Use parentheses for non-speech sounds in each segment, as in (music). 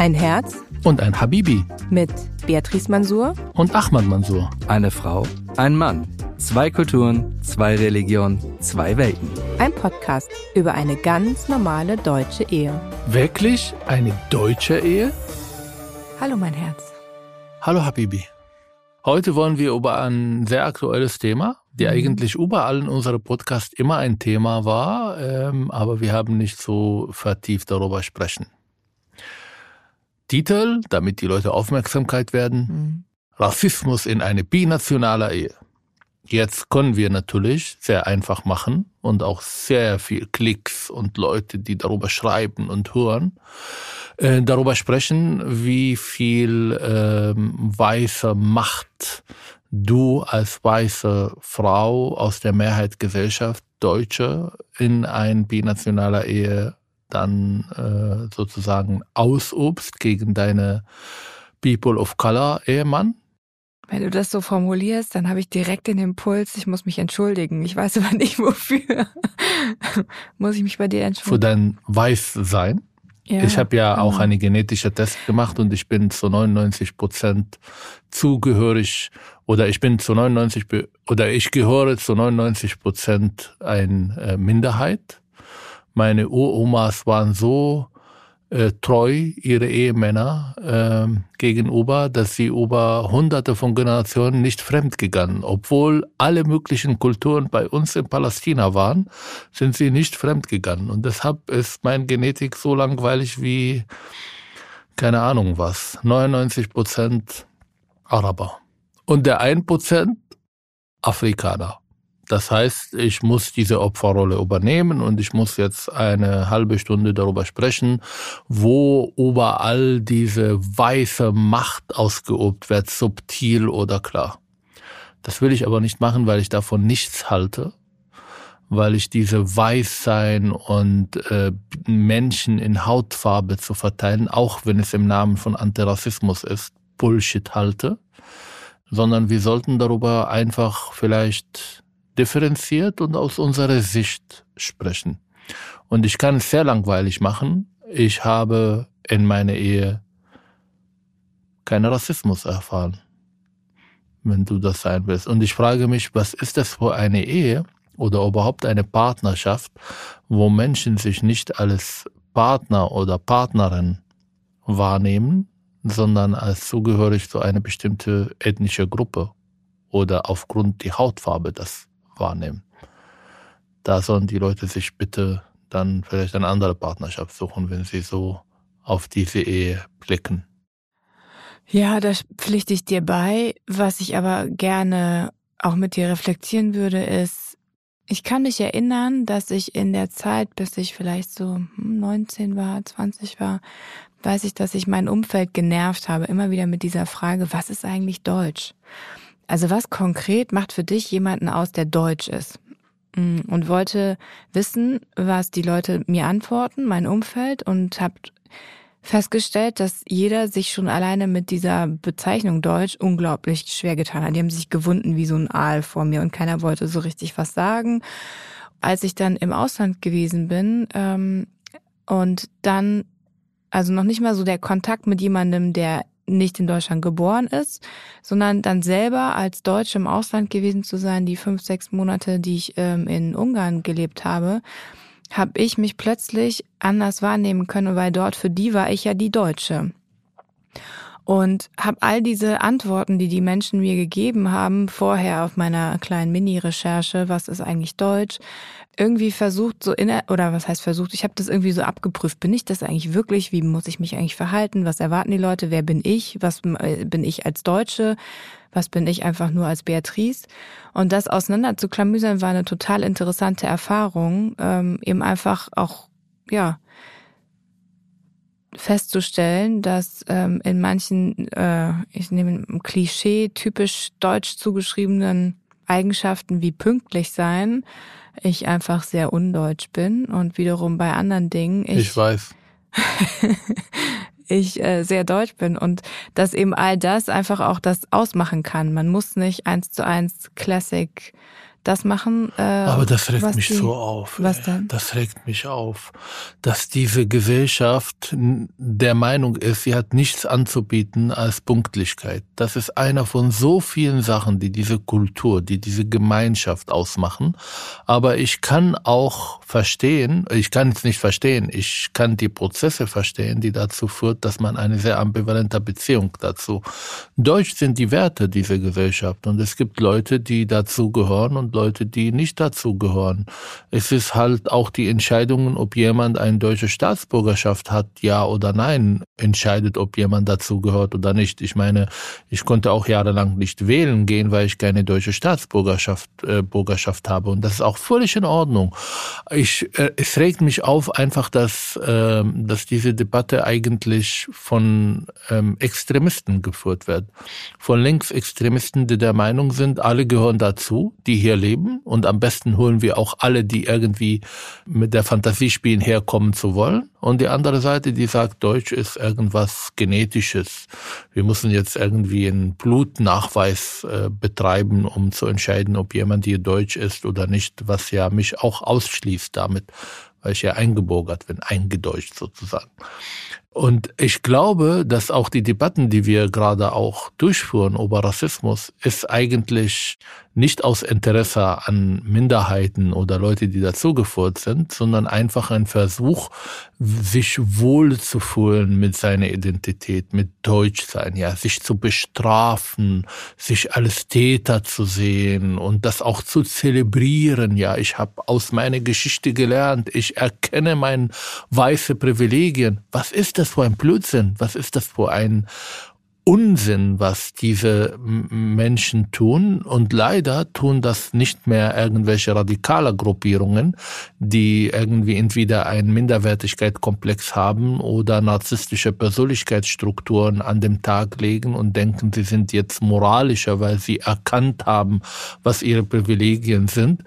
Ein Herz und ein Habibi mit Beatrice Mansour und Ahmad Mansour. Eine Frau, ein Mann. Zwei Kulturen, zwei Religionen, zwei Welten. Ein Podcast über eine ganz normale deutsche Ehe. Wirklich eine deutsche Ehe? Hallo mein Herz. Hallo Habibi. Heute wollen wir über ein sehr aktuelles Thema, die mhm. eigentlich überall in unserem Podcast immer ein Thema war, ähm, aber wir haben nicht so vertieft darüber sprechen. Titel, damit die Leute Aufmerksamkeit werden. Mhm. Rassismus in eine binationale Ehe. Jetzt können wir natürlich sehr einfach machen und auch sehr viel Klicks und Leute, die darüber schreiben und hören, äh, darüber sprechen, wie viel ähm, weiße Macht du als weiße Frau aus der Mehrheitsgesellschaft Deutsche in ein binationaler Ehe dann äh, sozusagen ausübst gegen deine People of Color Ehemann? Wenn du das so formulierst, dann habe ich direkt den Impuls, ich muss mich entschuldigen. Ich weiß (laughs) aber nicht wofür. (laughs) muss ich mich bei dir entschuldigen? Für dein Weißsein? Ja, ich habe ja auch einen genetischen Test gemacht und ich bin zu 99 Prozent zugehörig oder ich bin zu 99 oder ich gehöre zu 99 Prozent ein äh, Minderheit meine Uromas waren so äh, treu ihre Ehemänner äh, gegenüber, dass sie über hunderte von Generationen nicht fremdgegangen. Obwohl alle möglichen Kulturen bei uns in Palästina waren, sind sie nicht fremdgegangen. Und deshalb ist meine Genetik so langweilig wie, keine Ahnung was, 99 Prozent Araber. Und der 1 Prozent Afrikaner. Das heißt, ich muss diese Opferrolle übernehmen und ich muss jetzt eine halbe Stunde darüber sprechen, wo überall diese weiße Macht ausgeübt wird, subtil oder klar. Das will ich aber nicht machen, weil ich davon nichts halte, weil ich diese Weißsein und äh, Menschen in Hautfarbe zu verteilen, auch wenn es im Namen von Antirassismus ist, Bullshit halte, sondern wir sollten darüber einfach vielleicht differenziert und aus unserer Sicht sprechen. Und ich kann es sehr langweilig machen. Ich habe in meiner Ehe keinen Rassismus erfahren, wenn du das sein willst. Und ich frage mich, was ist das für eine Ehe oder überhaupt eine Partnerschaft, wo Menschen sich nicht als Partner oder Partnerin wahrnehmen, sondern als zugehörig zu einer bestimmten ethnischen Gruppe oder aufgrund der Hautfarbe das wahrnehmen. Da sollen die Leute sich bitte dann vielleicht eine andere Partnerschaft suchen, wenn sie so auf diese Ehe blicken. Ja, da pflichte ich dir bei. Was ich aber gerne auch mit dir reflektieren würde, ist, ich kann mich erinnern, dass ich in der Zeit, bis ich vielleicht so 19 hm, war, 20 war, weiß ich, dass ich mein Umfeld genervt habe, immer wieder mit dieser Frage, was ist eigentlich Deutsch? Also was konkret macht für dich jemanden aus, der deutsch ist? Mm, und wollte wissen, was die Leute mir antworten, mein Umfeld, und habe festgestellt, dass jeder sich schon alleine mit dieser Bezeichnung Deutsch unglaublich schwer getan hat. Die haben sich gewunden wie so ein Aal vor mir und keiner wollte so richtig was sagen. Als ich dann im Ausland gewesen bin ähm, und dann, also noch nicht mal so der Kontakt mit jemandem, der nicht in Deutschland geboren ist, sondern dann selber als Deutsche im Ausland gewesen zu sein, die fünf, sechs Monate, die ich ähm, in Ungarn gelebt habe, habe ich mich plötzlich anders wahrnehmen können, weil dort für die war ich ja die Deutsche. Und habe all diese Antworten, die die Menschen mir gegeben haben, vorher auf meiner kleinen Mini-Recherche, was ist eigentlich Deutsch, irgendwie versucht, so in oder was heißt versucht, ich habe das irgendwie so abgeprüft. Bin ich das eigentlich wirklich? Wie muss ich mich eigentlich verhalten? Was erwarten die Leute? Wer bin ich? Was äh, bin ich als Deutsche? Was bin ich einfach nur als Beatrice? Und das auseinander zu klamüsern war eine total interessante Erfahrung, ähm, eben einfach auch, ja, festzustellen, dass ähm, in manchen, äh, ich nehme ein Klischee, typisch deutsch zugeschriebenen Eigenschaften wie pünktlich sein, ich einfach sehr undeutsch bin und wiederum bei anderen Dingen ich, ich weiß. (laughs) ich äh, sehr deutsch bin und dass eben all das einfach auch das ausmachen kann. Man muss nicht eins zu eins Classic das machen. Äh, Aber das regt mich die, so auf. Was denn? Das regt mich auf, dass diese Gesellschaft der Meinung ist, sie hat nichts anzubieten als Punktlichkeit. Das ist einer von so vielen Sachen, die diese Kultur, die diese Gemeinschaft ausmachen. Aber ich kann auch verstehen, ich kann es nicht verstehen, ich kann die Prozesse verstehen, die dazu führt, dass man eine sehr ambivalente Beziehung dazu. Deutsch sind die Werte dieser Gesellschaft und es gibt Leute, die dazu gehören und Leute, die nicht dazu gehören. Es ist halt auch die Entscheidung, ob jemand eine deutsche Staatsbürgerschaft hat, ja oder nein, entscheidet, ob jemand dazu gehört oder nicht. Ich meine, ich konnte auch jahrelang nicht wählen gehen, weil ich keine deutsche Staatsbürgerschaft äh, Bürgerschaft habe und das ist auch völlig in Ordnung. Ich, äh, es regt mich auf einfach, dass, äh, dass diese Debatte eigentlich von ähm, Extremisten geführt wird, von Linksextremisten, die der Meinung sind, alle gehören dazu, die hier leben und am besten holen wir auch alle, die irgendwie mit der Fantasie spielen, herkommen zu wollen. Und die andere Seite, die sagt, Deutsch ist irgendwas Genetisches. Wir müssen jetzt irgendwie einen Blutnachweis äh, betreiben, um zu entscheiden, ob jemand hier Deutsch ist oder nicht, was ja mich auch ausschließt damit, weil ich ja eingebürgert bin, eingedeutscht sozusagen. Und ich glaube, dass auch die Debatten, die wir gerade auch durchführen über Rassismus, ist eigentlich nicht aus Interesse an Minderheiten oder Leute, die dazugeführt sind, sondern einfach ein Versuch, sich wohl zu fühlen mit seiner Identität, mit Deutschsein, ja, sich zu bestrafen, sich als Täter zu sehen und das auch zu zelebrieren, ja, ich habe aus meiner Geschichte gelernt, ich erkenne meine weiße Privilegien. Was ist das für ein Blödsinn? Was ist das für ein Unsinn, was diese Menschen tun. Und leider tun das nicht mehr irgendwelche radikale Gruppierungen, die irgendwie entweder einen Minderwertigkeitskomplex haben oder narzisstische Persönlichkeitsstrukturen an dem Tag legen und denken, sie sind jetzt moralischer, weil sie erkannt haben, was ihre Privilegien sind,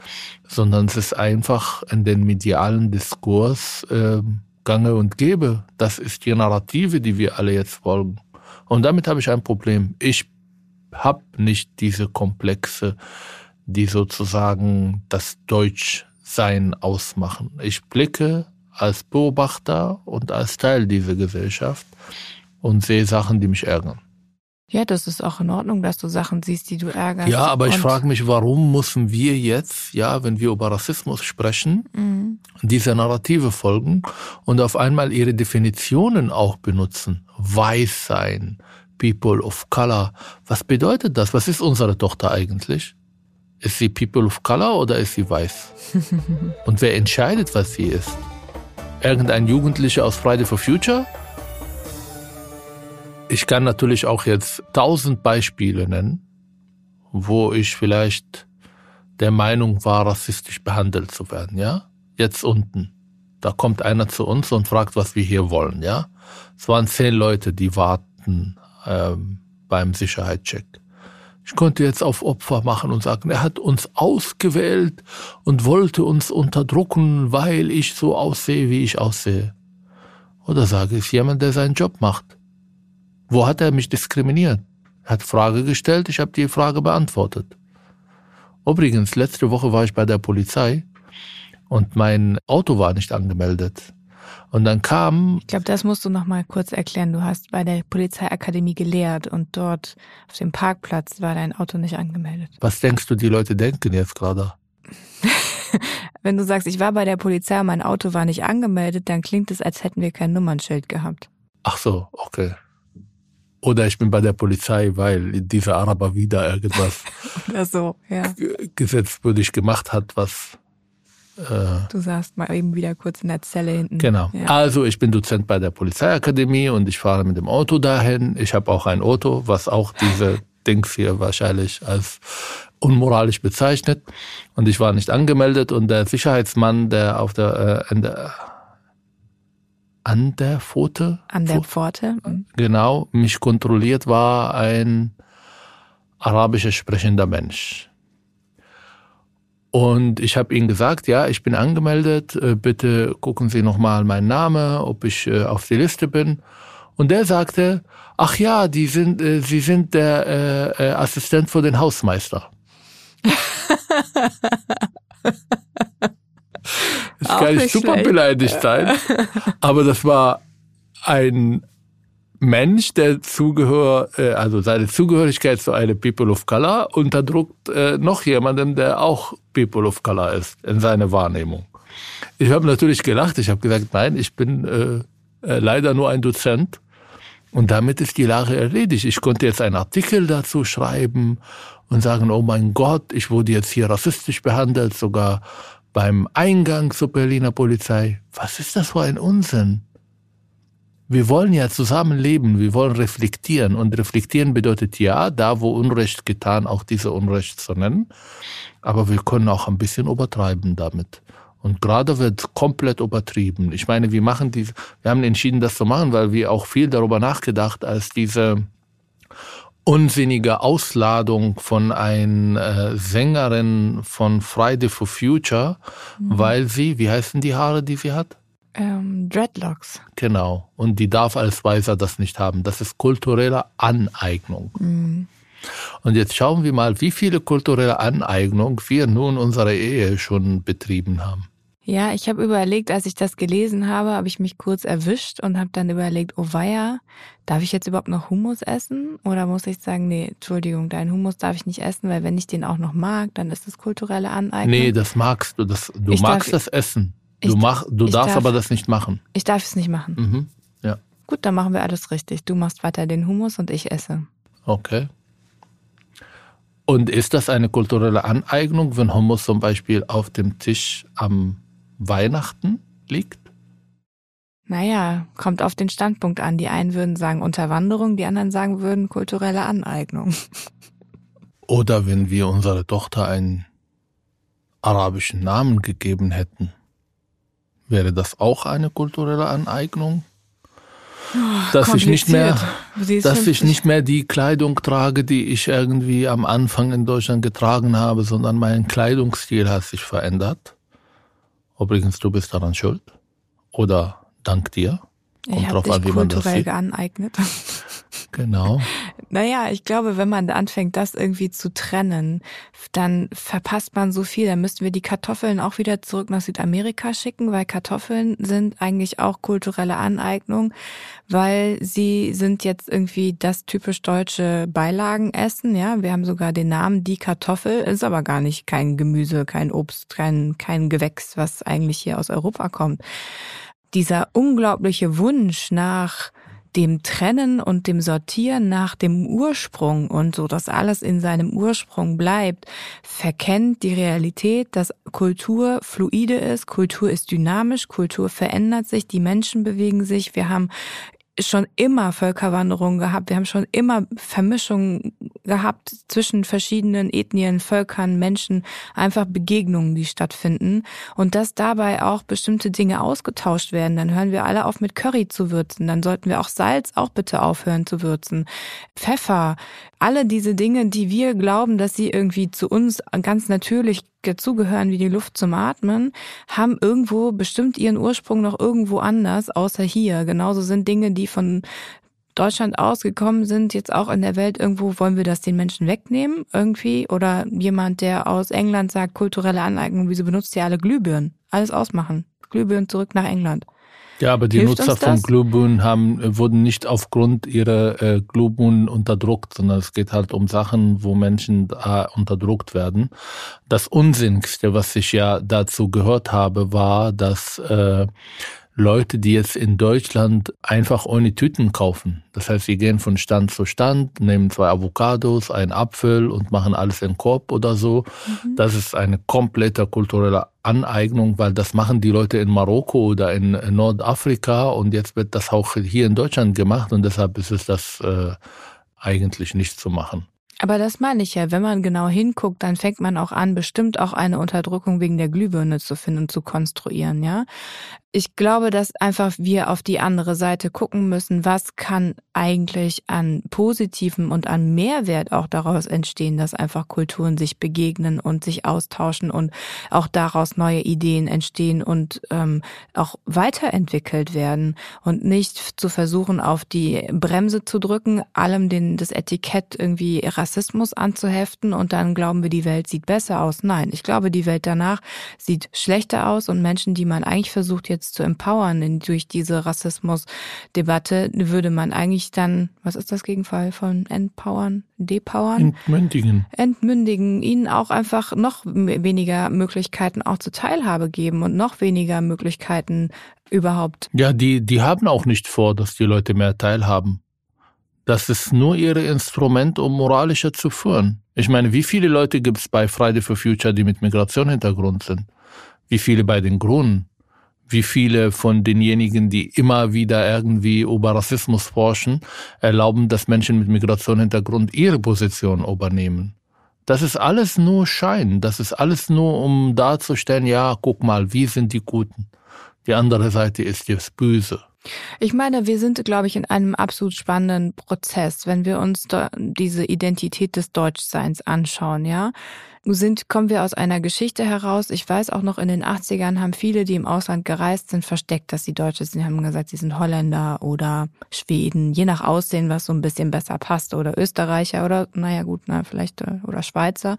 sondern es ist einfach in den medialen Diskurs äh, gange und gäbe. Das ist die Narrative, die wir alle jetzt folgen. Und damit habe ich ein Problem. Ich habe nicht diese Komplexe, die sozusagen das Deutschsein ausmachen. Ich blicke als Beobachter und als Teil dieser Gesellschaft und sehe Sachen, die mich ärgern. Ja, das ist auch in Ordnung, dass du Sachen siehst, die du ärgerst. Ja, aber ich frage mich, warum müssen wir jetzt, ja, wenn wir über Rassismus sprechen, mhm. diese Narrative folgen und auf einmal ihre Definitionen auch benutzen? Weiß sein, People of Color. Was bedeutet das? Was ist unsere Tochter eigentlich? Ist sie People of Color oder ist sie weiß? (laughs) und wer entscheidet, was sie ist? Irgendein Jugendlicher aus Friday for Future? Ich kann natürlich auch jetzt tausend Beispiele nennen, wo ich vielleicht der Meinung war, rassistisch behandelt zu werden, ja? Jetzt unten. Da kommt einer zu uns und fragt, was wir hier wollen, ja? Es waren zehn Leute, die warten ähm, beim Sicherheitscheck. Ich konnte jetzt auf Opfer machen und sagen, er hat uns ausgewählt und wollte uns unterdrücken, weil ich so aussehe, wie ich aussehe. Oder sage ich jemand, der seinen Job macht. Wo hat er mich diskriminiert? Er hat Frage gestellt, ich habe die Frage beantwortet. Übrigens, letzte Woche war ich bei der Polizei und mein Auto war nicht angemeldet. Und dann kam. Ich glaube, das musst du noch mal kurz erklären. Du hast bei der Polizeiakademie gelehrt und dort auf dem Parkplatz war dein Auto nicht angemeldet. Was denkst du, die Leute denken jetzt gerade? (laughs) Wenn du sagst, ich war bei der Polizei und mein Auto war nicht angemeldet, dann klingt es, als hätten wir kein Nummernschild gehabt. Ach so, okay. Oder ich bin bei der Polizei, weil dieser Araber wieder irgendwas (laughs) Oder so, ja. gesetzwürdig gemacht hat, was äh, du saßt mal eben wieder kurz in der Zelle hinten. Genau. Ja. Also ich bin Dozent bei der Polizeiakademie und ich fahre mit dem Auto dahin. Ich habe auch ein Auto, was auch diese (laughs) Dings hier wahrscheinlich als unmoralisch bezeichnet. Und ich war nicht angemeldet und der Sicherheitsmann, der auf der, äh, der an der Pfote. An der Pforte. Mhm. Genau, mich kontrolliert war ein arabisch sprechender Mensch. Und ich habe ihm gesagt, ja, ich bin angemeldet, äh, bitte gucken Sie nochmal meinen Namen, ob ich äh, auf die Liste bin. Und der sagte, ach ja, die sind, äh, Sie sind der äh, Assistent für den Hausmeister. (laughs) Ich kann nicht super schlecht. beleidigt sein. Aber das war ein Mensch, der zugehör, äh, also seine Zugehörigkeit zu einem People of Color unterdrückt äh, noch jemanden, der auch People of Color ist in seiner Wahrnehmung. Ich habe natürlich gelacht. Ich habe gesagt, nein, ich bin äh, äh, leider nur ein Dozent. Und damit ist die Lage erledigt. Ich konnte jetzt einen Artikel dazu schreiben und sagen, oh mein Gott, ich wurde jetzt hier rassistisch behandelt, sogar beim Eingang zur Berliner Polizei. Was ist das für ein Unsinn? Wir wollen ja zusammenleben, wir wollen reflektieren. Und reflektieren bedeutet ja, da wo Unrecht getan, auch diese Unrecht zu nennen. Aber wir können auch ein bisschen übertreiben damit. Und gerade wird komplett übertrieben. Ich meine, wir machen die, wir haben entschieden, das zu machen, weil wir auch viel darüber nachgedacht, als diese unsinnige Ausladung von einer äh, Sängerin von Friday for Future, mhm. weil sie, wie heißen die Haare, die sie hat? Ähm, Dreadlocks. Genau. Und die darf als Weiser das nicht haben. Das ist kulturelle Aneignung. Mhm. Und jetzt schauen wir mal, wie viele kulturelle Aneignung wir nun unsere Ehe schon betrieben haben. Ja, ich habe überlegt, als ich das gelesen habe, habe ich mich kurz erwischt und habe dann überlegt, oh weia, darf ich jetzt überhaupt noch Hummus essen? Oder muss ich sagen, nee, Entschuldigung, deinen Hummus darf ich nicht essen, weil wenn ich den auch noch mag, dann ist das kulturelle Aneignung. Nee, das magst du. Das, du ich magst darf, das Essen. Du, mach, du darfst darf, aber das nicht machen. Ich darf es nicht machen. Mhm, ja. Gut, dann machen wir alles richtig. Du machst weiter den Hummus und ich esse. Okay. Und ist das eine kulturelle Aneignung, wenn Hummus zum Beispiel auf dem Tisch am Weihnachten liegt? Naja, kommt auf den Standpunkt an. Die einen würden sagen Unterwanderung, die anderen sagen würden kulturelle Aneignung. (laughs) Oder wenn wir unserer Tochter einen arabischen Namen gegeben hätten, wäre das auch eine kulturelle Aneignung? Oh, dass ich nicht mehr, dass ich nicht mehr die Kleidung trage, die ich irgendwie am Anfang in Deutschland getragen habe, sondern mein Kleidungsstil hat sich verändert. Übrigens, du bist daran schuld. Oder dank dir. Kommt ich drauf an, wie man das sieht. geaneignet. (laughs) Genau. Naja, ich glaube, wenn man anfängt, das irgendwie zu trennen, dann verpasst man so viel. Dann müssten wir die Kartoffeln auch wieder zurück nach Südamerika schicken, weil Kartoffeln sind eigentlich auch kulturelle Aneignung, weil sie sind jetzt irgendwie das typisch deutsche Beilagenessen. Ja, wir haben sogar den Namen die Kartoffel, ist aber gar nicht kein Gemüse, kein Obst, kein, kein Gewächs, was eigentlich hier aus Europa kommt. Dieser unglaubliche Wunsch nach dem Trennen und dem Sortieren nach dem Ursprung und so, dass alles in seinem Ursprung bleibt, verkennt die Realität, dass Kultur fluide ist, Kultur ist dynamisch, Kultur verändert sich, die Menschen bewegen sich, wir haben schon immer Völkerwanderung gehabt. Wir haben schon immer Vermischungen gehabt zwischen verschiedenen Ethnien, Völkern, Menschen, einfach Begegnungen, die stattfinden. Und dass dabei auch bestimmte Dinge ausgetauscht werden. Dann hören wir alle auf mit Curry zu würzen. Dann sollten wir auch Salz auch bitte aufhören zu würzen. Pfeffer. Alle diese Dinge, die wir glauben, dass sie irgendwie zu uns ganz natürlich dazugehören wie die Luft zum Atmen, haben irgendwo bestimmt ihren Ursprung noch irgendwo anders, außer hier. Genauso sind Dinge, die von Deutschland ausgekommen sind, jetzt auch in der Welt irgendwo, wollen wir das den Menschen wegnehmen irgendwie? Oder jemand, der aus England sagt, kulturelle Aneignung, wieso benutzt ihr alle Glühbirnen? Alles ausmachen. Glühbirnen zurück nach England. Ja, aber die Hilft Nutzer von Glühbirnen haben, wurden nicht aufgrund ihrer äh, Glühbirnen unterdrückt, sondern es geht halt um Sachen, wo Menschen da unterdrückt werden. Das Unsinnigste, was ich ja dazu gehört habe, war, dass äh, Leute, die jetzt in Deutschland einfach ohne Tüten kaufen. Das heißt, sie gehen von Stand zu Stand, nehmen zwei Avocados, einen Apfel und machen alles in Korb oder so. Mhm. Das ist eine komplette kulturelle Aneignung, weil das machen die Leute in Marokko oder in Nordafrika und jetzt wird das auch hier in Deutschland gemacht und deshalb ist es das äh, eigentlich nicht zu machen. Aber das meine ich ja, wenn man genau hinguckt, dann fängt man auch an, bestimmt auch eine Unterdrückung wegen der Glühbirne zu finden und zu konstruieren, ja. Ich glaube, dass einfach wir auf die andere Seite gucken müssen, was kann eigentlich an Positiven und an Mehrwert auch daraus entstehen, dass einfach Kulturen sich begegnen und sich austauschen und auch daraus neue Ideen entstehen und ähm, auch weiterentwickelt werden und nicht zu versuchen, auf die Bremse zu drücken, allem den, das Etikett irgendwie Rassismus anzuheften und dann glauben wir, die Welt sieht besser aus. Nein, ich glaube, die Welt danach sieht schlechter aus und Menschen, die man eigentlich versucht jetzt jetzt zu empowern durch diese Rassismusdebatte, würde man eigentlich dann, was ist das Gegenfall von empowern, depowern? Entmündigen. Entmündigen, ihnen auch einfach noch weniger Möglichkeiten auch zur Teilhabe geben und noch weniger Möglichkeiten überhaupt. Ja, die, die haben auch nicht vor, dass die Leute mehr teilhaben. Das ist nur ihr Instrument, um moralischer zu führen. Ich meine, wie viele Leute gibt es bei Friday for Future, die mit Migrationshintergrund sind? Wie viele bei den Grünen? Wie viele von denjenigen, die immer wieder irgendwie über Rassismus forschen, erlauben, dass Menschen mit Migrationshintergrund ihre Position übernehmen. Das ist alles nur Schein. Das ist alles nur, um darzustellen, ja, guck mal, wir sind die Guten. Die andere Seite ist jetzt böse. Ich meine, wir sind, glaube ich, in einem absolut spannenden Prozess, wenn wir uns diese Identität des Deutschseins anschauen, ja sind, kommen wir aus einer Geschichte heraus. Ich weiß auch noch, in den 80ern haben viele, die im Ausland gereist sind, versteckt, dass sie Deutsche sind. Sie haben gesagt, sie sind Holländer oder Schweden, je nach Aussehen, was so ein bisschen besser passt, oder Österreicher oder, naja gut, na, vielleicht, äh, oder Schweizer.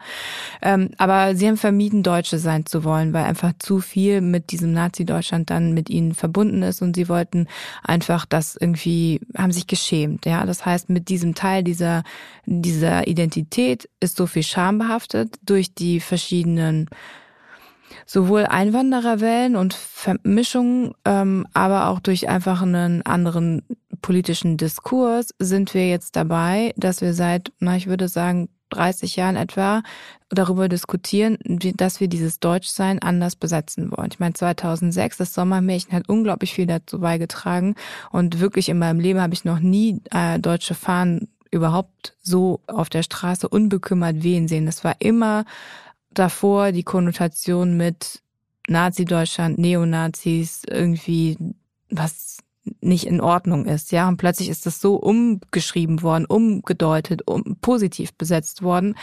Ähm, aber sie haben vermieden, Deutsche sein zu wollen, weil einfach zu viel mit diesem Nazi-Deutschland dann mit ihnen verbunden ist und sie wollten einfach das irgendwie, haben sich geschämt, ja. Das heißt, mit diesem Teil dieser, dieser Identität ist so viel Scham behaftet durch die verschiedenen sowohl Einwandererwellen und Vermischungen, ähm, aber auch durch einfach einen anderen politischen Diskurs sind wir jetzt dabei, dass wir seit, na, ich würde sagen, 30 Jahren etwa darüber diskutieren, dass wir dieses Deutschsein anders besetzen wollen. Ich meine, 2006, das Sommermärchen hat unglaublich viel dazu beigetragen und wirklich in meinem Leben habe ich noch nie äh, deutsche Fahnen überhaupt so auf der Straße unbekümmert wehen sehen. Das war immer davor die Konnotation mit Nazi-Deutschland, Neonazis, irgendwie was nicht in Ordnung ist, ja. Und plötzlich ist das so umgeschrieben worden, umgedeutet, um, positiv besetzt worden,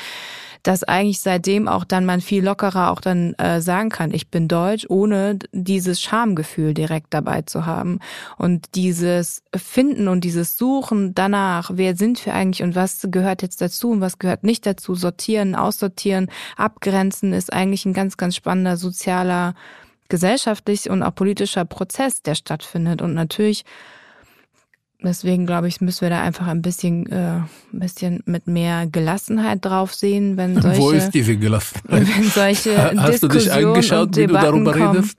dass eigentlich seitdem auch dann man viel lockerer auch dann äh, sagen kann, ich bin deutsch, ohne dieses Schamgefühl direkt dabei zu haben. Und dieses Finden und dieses Suchen danach, wer sind wir eigentlich und was gehört jetzt dazu und was gehört nicht dazu, sortieren, aussortieren, abgrenzen, ist eigentlich ein ganz, ganz spannender sozialer gesellschaftlich und auch politischer Prozess, der stattfindet. Und natürlich, deswegen glaube ich, müssen wir da einfach ein bisschen, äh, ein bisschen mit mehr Gelassenheit drauf sehen, wenn (laughs) solche. Wo ist diese Gelassenheit? (laughs) Wenn solche Hast Diskussionen du dich angeschaut, wie du darüber kommen. redest?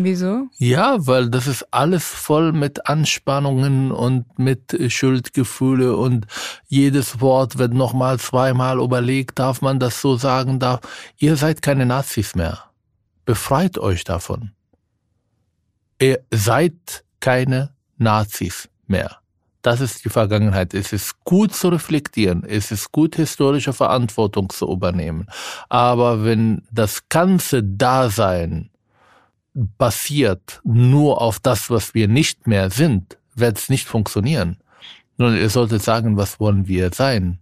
Wieso? Ja, weil das ist alles voll mit Anspannungen und mit Schuldgefühle und jedes Wort wird nochmal zweimal überlegt, darf man das so sagen, darf. Ihr seid keine Nazis mehr. Befreit euch davon. Ihr seid keine Nazis mehr. Das ist die Vergangenheit. Es ist gut zu reflektieren. Es ist gut, historische Verantwortung zu übernehmen. Aber wenn das ganze Dasein basiert nur auf das, was wir nicht mehr sind, wird es nicht funktionieren. Nun, ihr solltet sagen, was wollen wir sein?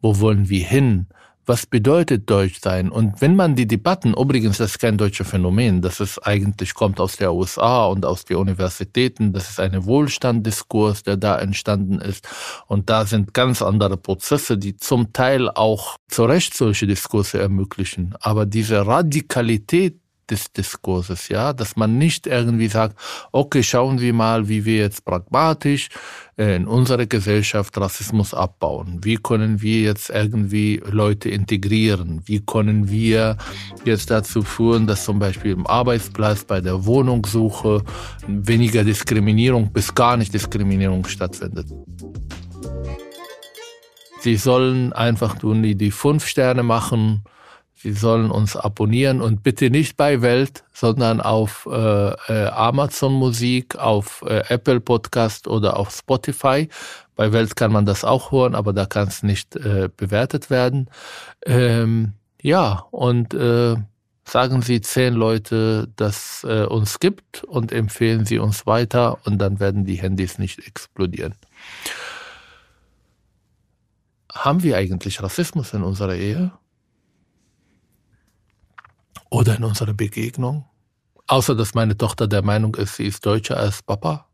Wo wollen wir hin? Was bedeutet Deutsch sein? Und wenn man die Debatten, übrigens, das ist kein deutsches Phänomen, das ist eigentlich kommt aus der USA und aus den Universitäten, das ist ein Wohlstanddiskurs, der da entstanden ist. Und da sind ganz andere Prozesse, die zum Teil auch zu Recht solche Diskurse ermöglichen. Aber diese Radikalität des Diskurses, ja, dass man nicht irgendwie sagt, okay, schauen wir mal, wie wir jetzt pragmatisch äh, in unserer Gesellschaft Rassismus abbauen. Wie können wir jetzt irgendwie Leute integrieren? Wie können wir jetzt dazu führen, dass zum Beispiel im Arbeitsplatz bei der Wohnungssuche weniger Diskriminierung bis gar nicht Diskriminierung stattfindet? Sie sollen einfach die, die fünf Sterne machen, Sie sollen uns abonnieren und bitte nicht bei Welt, sondern auf äh, äh, Amazon Musik, auf äh, Apple Podcast oder auf Spotify. Bei Welt kann man das auch hören, aber da kann es nicht äh, bewertet werden. Ähm, ja, und äh, sagen Sie zehn Leute, dass äh, uns gibt und empfehlen Sie uns weiter und dann werden die Handys nicht explodieren. Haben wir eigentlich Rassismus in unserer Ehe? Oder in unserer Begegnung? Außer dass meine Tochter der Meinung ist, sie ist deutscher als Papa.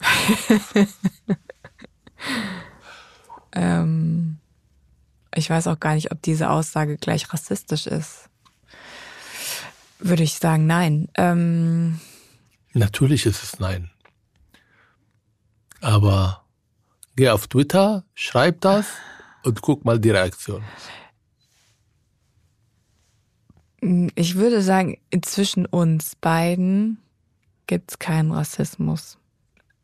(laughs) ähm, ich weiß auch gar nicht, ob diese Aussage gleich rassistisch ist. Würde ich sagen, nein. Ähm, Natürlich ist es nein. Aber geh auf Twitter, schreib das und guck mal die Reaktion. Ich würde sagen, zwischen uns beiden gibt es keinen Rassismus.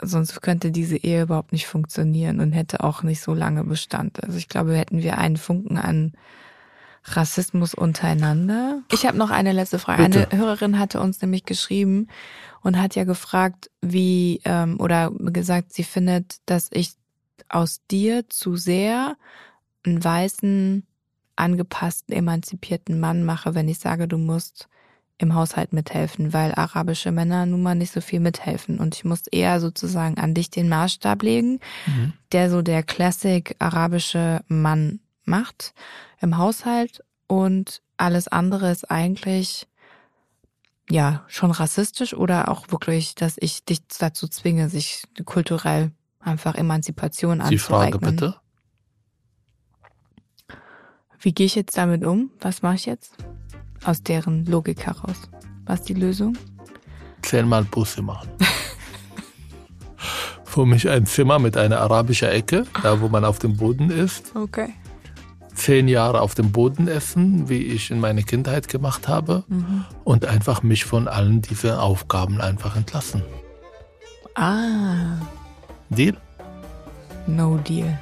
Sonst könnte diese Ehe überhaupt nicht funktionieren und hätte auch nicht so lange Bestand. Also ich glaube, hätten wir einen Funken an Rassismus untereinander. Ich habe noch eine letzte Frage. Bitte. Eine Hörerin hatte uns nämlich geschrieben und hat ja gefragt, wie ähm, oder gesagt, sie findet, dass ich aus dir zu sehr einen weißen, angepassten, emanzipierten Mann mache, wenn ich sage, du musst im Haushalt mithelfen, weil arabische Männer nun mal nicht so viel mithelfen. Und ich muss eher sozusagen an dich den Maßstab legen, mhm. der so der Classic arabische Mann macht im Haushalt und alles andere ist eigentlich ja schon rassistisch oder auch wirklich, dass ich dich dazu zwinge, sich kulturell einfach Emanzipation anzueignen. Die Frage bitte. Wie gehe ich jetzt damit um? Was mache ich jetzt? Aus deren Logik heraus. Was ist die Lösung? Zehnmal Busse machen. Für mich ein Zimmer mit einer arabischen Ecke, da wo man auf dem Boden ist. Okay zehn Jahre auf dem Boden essen, wie ich in meiner Kindheit gemacht habe, mhm. und einfach mich von allen diesen Aufgaben einfach entlassen. Ah. Deal? No deal.